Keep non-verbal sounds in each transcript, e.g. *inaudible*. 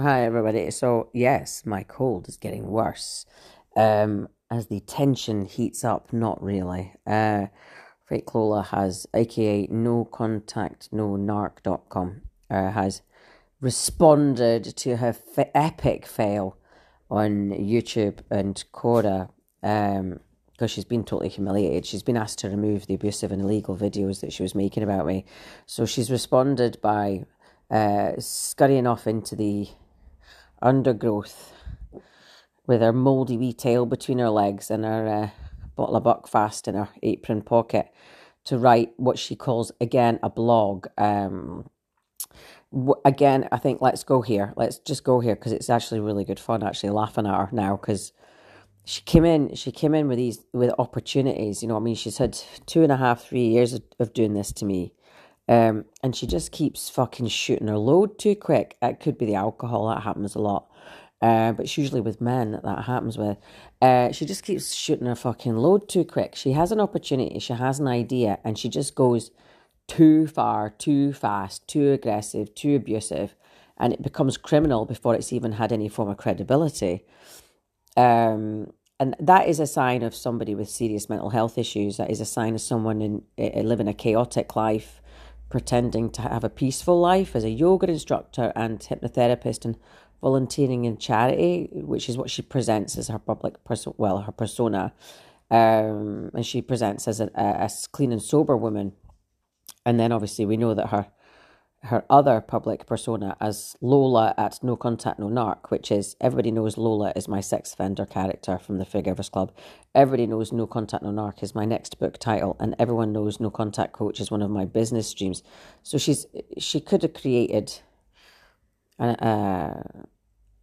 Hi, everybody. So, yes, my cold is getting worse um, as the tension heats up. Not really. Uh, Fake Lola has, aka no contact, no narc.com, uh, has responded to her f- epic fail on YouTube and um, because she's been totally humiliated. She's been asked to remove the abusive and illegal videos that she was making about me. So she's responded by uh, scurrying off into the undergrowth with her mouldy wee tail between her legs and her uh, bottle of Buckfast in her apron pocket to write what she calls again a blog. Um, w- again, I think let's go here. Let's just go here because it's actually really good fun. Actually, laughing at her now because she came in. She came in with these with opportunities. You know, I mean, she's had two and a half, three years of, of doing this to me. Um, and she just keeps fucking shooting her load too quick. It could be the alcohol, that happens a lot. Uh, but it's usually with men that that happens with. Uh, she just keeps shooting her fucking load too quick. She has an opportunity, she has an idea, and she just goes too far, too fast, too aggressive, too abusive, and it becomes criminal before it's even had any form of credibility. Um, and that is a sign of somebody with serious mental health issues. That is a sign of someone in, in living a chaotic life pretending to have a peaceful life as a yoga instructor and hypnotherapist and volunteering in charity, which is what she presents as her public person, well, her persona. Um, and she presents as a, a, clean and sober woman. And then obviously we know that her her other public persona as Lola at No Contact No Narc, which is everybody knows Lola is my sex offender character from the Forgivers Club. Everybody knows No Contact No Narc is my next book title, and everyone knows No Contact Coach is one of my business streams. So she's she could have created uh,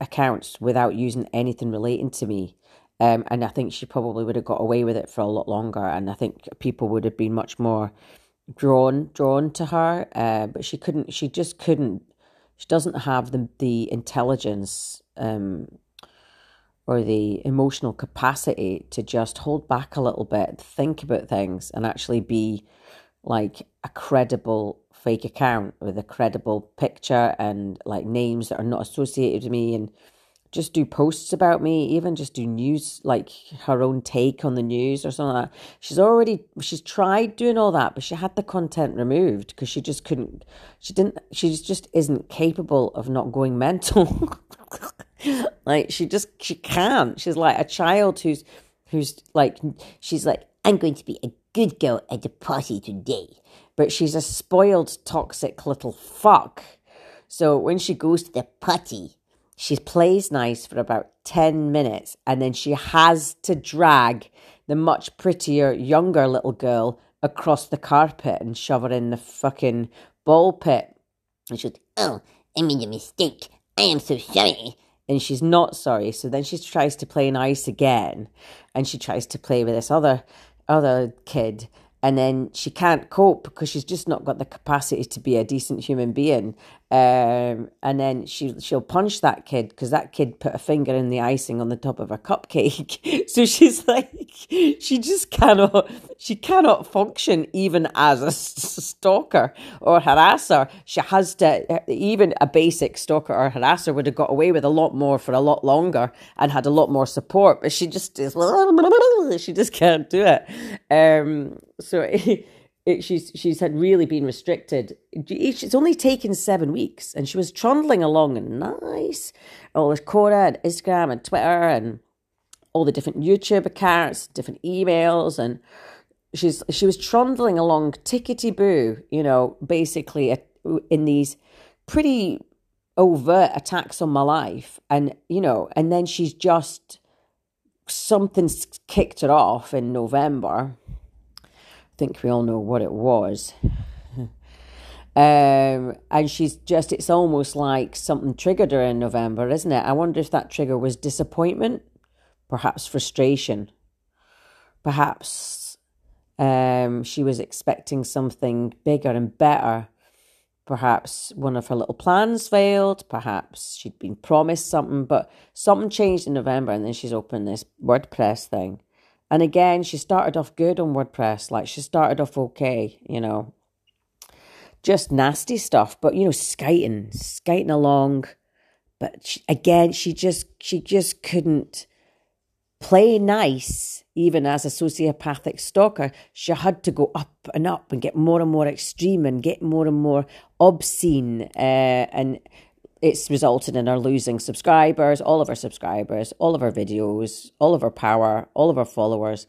accounts without using anything relating to me. Um, and I think she probably would have got away with it for a lot longer. And I think people would have been much more drawn drawn to her, uh, but she couldn't. She just couldn't. She doesn't have the the intelligence um, or the emotional capacity to just hold back a little bit, think about things, and actually be like a credible fake account with a credible picture and like names that are not associated with me and just do posts about me, even just do news, like her own take on the news or something like that. She's already, she's tried doing all that, but she had the content removed because she just couldn't, she didn't, she just isn't capable of not going *laughs* mental. like she just, she can't. She's like a child who's, who's like, she's like, I'm going to be a good girl at the party today. But she's a spoiled, toxic little fuck. So when she goes to the party, she plays nice for about 10 minutes and then she has to drag the much prettier, younger little girl across the carpet and shove her in the fucking ball pit. And she's, oh, I made a mistake. I am so sorry. And she's not sorry. So then she tries to play nice again and she tries to play with this other other kid and then she can't cope because she's just not got the capacity to be a decent human being um, and then she she'll punch that kid because that kid put a finger in the icing on the top of a cupcake. *laughs* so she's like, she just cannot, she cannot function even as a stalker or harasser. She has to, even a basic stalker or harasser would have got away with a lot more for a lot longer and had a lot more support. But she just is, *laughs* she just can't do it. Um, so. *laughs* it, she's she's had really been restricted. It's only taken seven weeks, and she was trundling along and nice. All this Quora and Instagram and Twitter and all the different YouTube accounts, different emails, and she's she was trundling along tickety boo, you know, basically uh, in these pretty overt attacks on my life, and you know, and then she's just something's kicked her off in November think we all know what it was. *laughs* Um, and she's just, it's almost like something triggered her in November, isn't it? I wonder if that trigger was disappointment, perhaps frustration, perhaps um, she was expecting something bigger and better. Perhaps one of her little plans failed. Perhaps she'd been promised something, but something changed in November, and then she's opened this WordPress thing. And again, she started off good on WordPress. Like she started off okay, you know. Just nasty stuff, but you know, skating, skating along, but she, again, she just she just couldn't play nice even as a sociopathic stalker, she had to go up and up and get more and more extreme and get more and more obscene. Uh, and it's resulted in her losing subscribers, all of her subscribers, all of her videos, all of her power, all of her followers.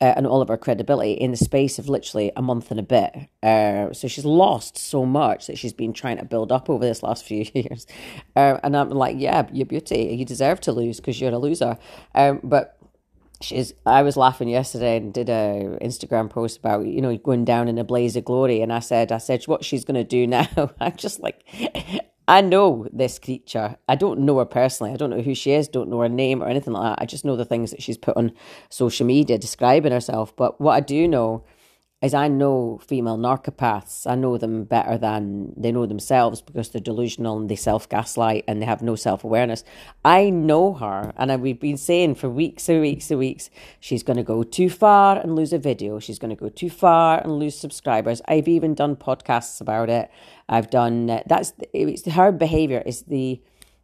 Uh, and all of her credibility in the space of literally a month and a bit. Uh, so she's lost so much that she's been trying to build up over this last *laughs* few years. Uh, and I'm like, yeah, you're beauty. You deserve to lose because you're a loser. Um, but she's I was laughing yesterday and did a Instagram post about you know going down in a blaze of glory and I said I said what she's going to do now *laughs* I'm just like I know this creature. I don't know her personally. I don't know who she is don't know her name or anything like that. I just know the things that she's put on social media describing herself. But what I do know is I know female narcopaths. I know them better than they know themselves because they're delusional and they self gaslight and they have no self awareness. I know her, and we've been saying for weeks and weeks and weeks she's going to go too far and lose a video. She's going to go too far and lose subscribers. I've even done podcasts about it. I've done uh, that's it's her behavior is the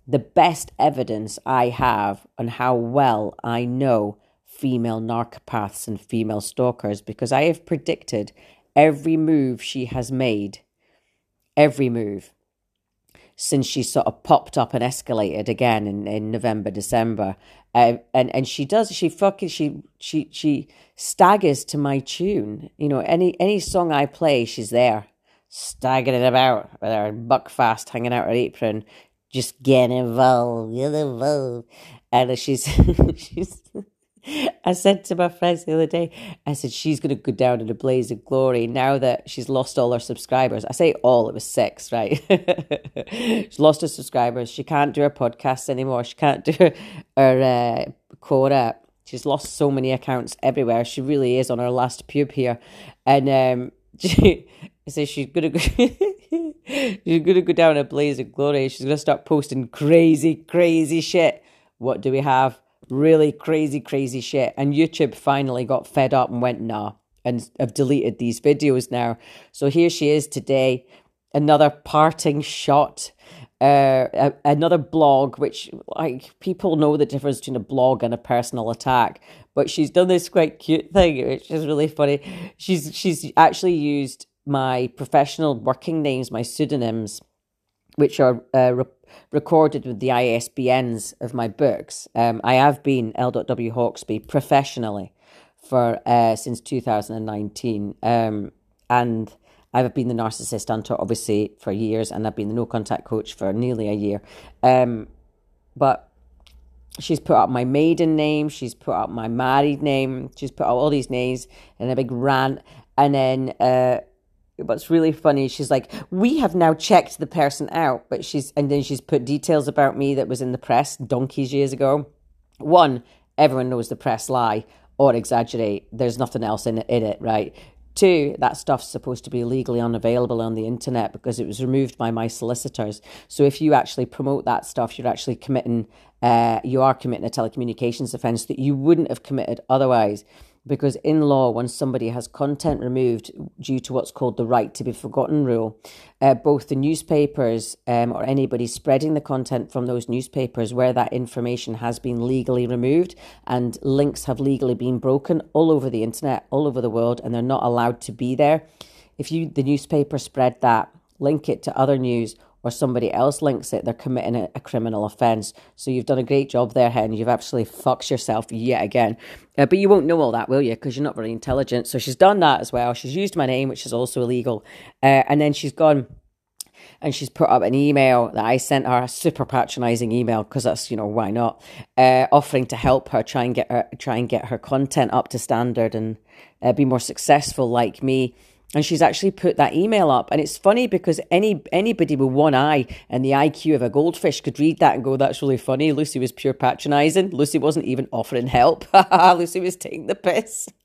the best evidence I have on how well I know female narcopaths and female stalkers because I have predicted every move she has made, every move since she sort of popped up and escalated again in, in November, December. Uh, and and she does she fucking she she she staggers to my tune. You know, any any song I play, she's there, staggering about with her Buckfast hanging out her apron, just getting involved, get involved. And she's *laughs* she's I said to my friends the other day, I said, she's going to go down in a blaze of glory now that she's lost all her subscribers. I say all, it was six, right? *laughs* she's lost her subscribers. She can't do her podcast anymore. She can't do her, her uh. She's lost so many accounts everywhere. She really is on her last pube here. And um, *laughs* she she's going to go. *laughs* she's going to go down in a blaze of glory. She's going to start posting crazy, crazy shit. What do we have? Really crazy, crazy shit. And YouTube finally got fed up and went, nah, and have deleted these videos now. So here she is today, another parting shot. Uh, a, another blog, which like people know the difference between a blog and a personal attack, but she's done this quite cute thing, which is really funny. She's she's actually used my professional working names, my pseudonyms, which are uh, recorded with the ISBNs of my books. Um, I have been L.W. Hawkesby professionally for uh, since 2019. Um, and I've been the narcissist hunter, obviously, for years, and I've been the no contact coach for nearly a year. Um, but she's put up my maiden name, she's put up my married name, she's put up all these names in a big rant. And then uh, what's really funny she's like we have now checked the person out but she's and then she's put details about me that was in the press donkeys years ago. One everyone knows the press lie or exaggerate. There's nothing else in it, in it right? Two, that stuff's supposed to be legally unavailable on the internet because it was removed by my solicitors. So if you actually promote that stuff, you're actually committing, uh, you are committing a telecommunications offence that you wouldn't have committed otherwise because in law, when somebody has content removed due to what's called the right to be forgotten rule, uh, both the newspapers um, or anybody spreading the content from those newspapers where that information has been legally removed and links have legally been broken all over the internet, all over the world, and they're not allowed to be there. If you the newspaper spread that, link it to other news or somebody else links it, they're committing a, a criminal offence. So you've done a great job there, Hen. You've actually fucked yourself yet again. Uh, but you won't know all that, will you? Because you're not very intelligent. So she's done that as well. She's used my name, which is also illegal. Uh, and then she's gone and she's put up an email that I sent her, a super patronizing email, because that's, you know, why not, uh, offering to help her try and get her, try and get her content up to standard and uh, be more successful like me and she's actually put that email up. And it's funny because any anybody with one eye and the iq of a goldfish could read that and go that's really funny. Lucy was pure patronizing. Lucy wasn't even offering help. *laughs* Lucy was taking the piss. *laughs*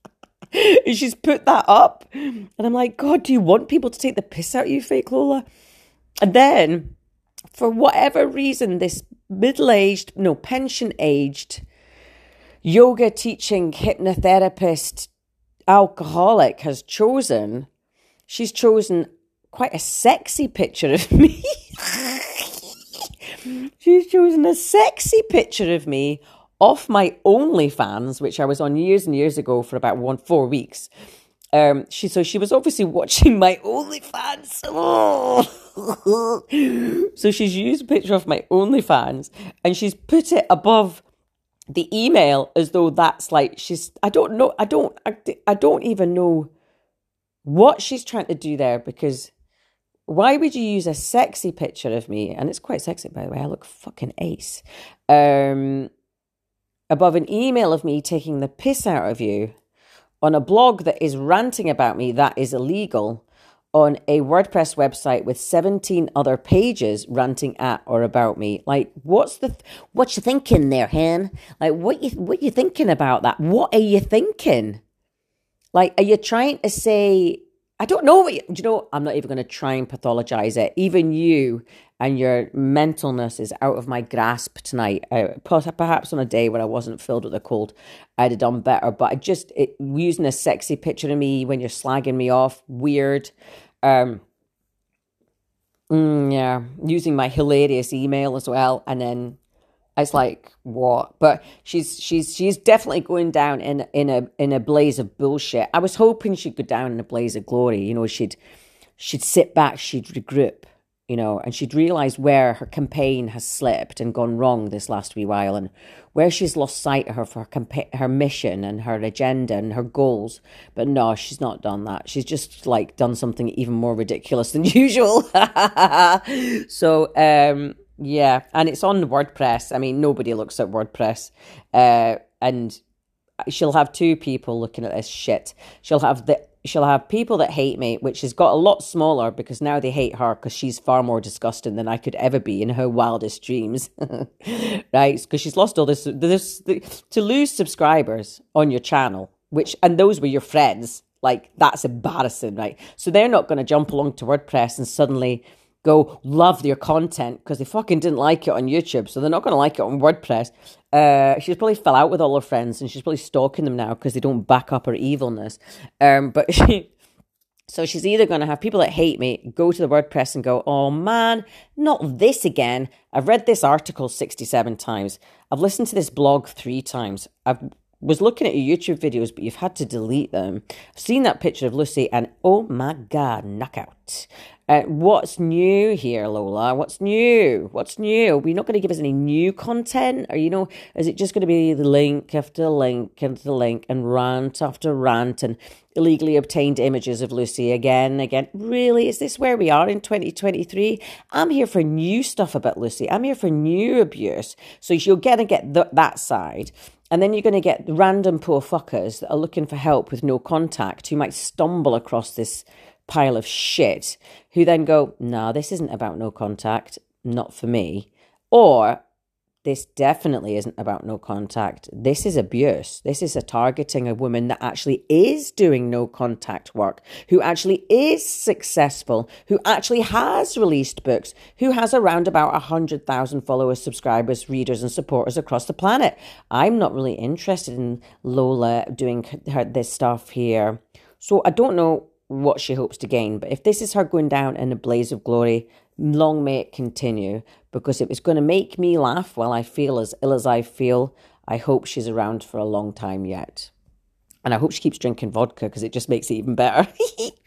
And she's put that up. And i'm like god do you want people to take the piss out of you fake lola? And then for whatever reason this middle-aged no pension aged yoga teaching hypnotherapist alcoholic has chosen she's chosen quite a sexy picture of me. She's chosen a sexy picture of me off my OnlyFans, which I was on years and years ago for about one four weeks. Um, she so she was obviously *laughs* watching my OnlyFans. *laughs* So she's used a picture of my OnlyFans and she's put it above the email as though that's like she's. I don't know. I don't. I, I don't even know what she's trying to do there because why would you use a sexy picture of me? And it's quite sexy, by the way. I look fucking ace. Um, above an email of me taking the piss out of you on a blog that is ranting about me that is illegal on a WordPress website with 17 other pages ranting at or about me. Like, what's the, th- what you thinking there, hen? Like, what you, what you thinking about that? What are you thinking? Like, are you trying to say, I don't know what you, you know, I'm not even going to try and pathologize it. Even you and your mentalness is out of my grasp tonight. Uh, perhaps on a day when I wasn't filled with a cold, I'd have done better. But I just it, using a sexy picture of me when you're slagging me off, weird. Um, mm, yeah, using my hilarious email as well, and then it's like what? But she's she's she's definitely going down in in a in a blaze of bullshit. I was hoping she'd go down in a blaze of glory. You know, she'd she'd sit back, she'd regroup, you know, and she'd realize where her campaign has slipped and gone wrong this last wee while, and where she's lost sight of her her, her mission and her agenda and her goals. But no, she's not done that. She's just like done something even more ridiculous than *laughs* usual. so, um, yeah, and it's on WordPress. I mean, nobody looks at WordPress, uh, and she'll have two people looking at this shit. She'll have the she'll have people that hate me, which has got a lot smaller because now they hate her because she's far more disgusting than I could ever be in her wildest dreams, *laughs* right? Because she's lost all this, this, to lose subscribers on your channel, which, and those were your friends, like that's embarrassing, right? So they're not going to jump along to WordPress and suddenly go love their content because they fucking didn't like it on YouTube, so they're not going to like it on WordPress. Uh, she's probably fell out with all her friends, and she's probably stalking them now because they don't back up her evilness. Um, but *laughs* she. So she's either going to have people that hate me go to the WordPress and go, oh man, not this again. I've read this article 67 times. I've listened to this blog three times. I was looking at your YouTube videos, but you've had to delete them. I've seen that picture of Lucy and oh my God, knockout. Uh, what's new here, Lola? What's new? What's new? Are you not going to give us any new content? Or, you know, is it just going to be the link after link after link and rant after rant and illegally obtained images of Lucy again again? Really? Is this where we are in 2023? I'm here for new stuff about Lucy. I'm here for new abuse. So you're going to get th- that side. And then you're going to get random poor fuckers that are looking for help with no contact who might stumble across this pile of shit who then go, no, this isn't about no contact, not for me. Or this definitely isn't about no contact. This is abuse. This is a targeting a woman that actually is doing no contact work, who actually is successful, who actually has released books, who has around about 100,000 followers, subscribers, readers, and supporters across the planet. I'm not really interested in Lola doing her, this stuff here. So I don't know what she hopes to gain. But if this is her going down in a blaze of glory, long may it continue because it was going to make me laugh while I feel as ill as I feel. I hope she's around for a long time yet. And I hope she keeps drinking vodka because it just makes it even better. *laughs*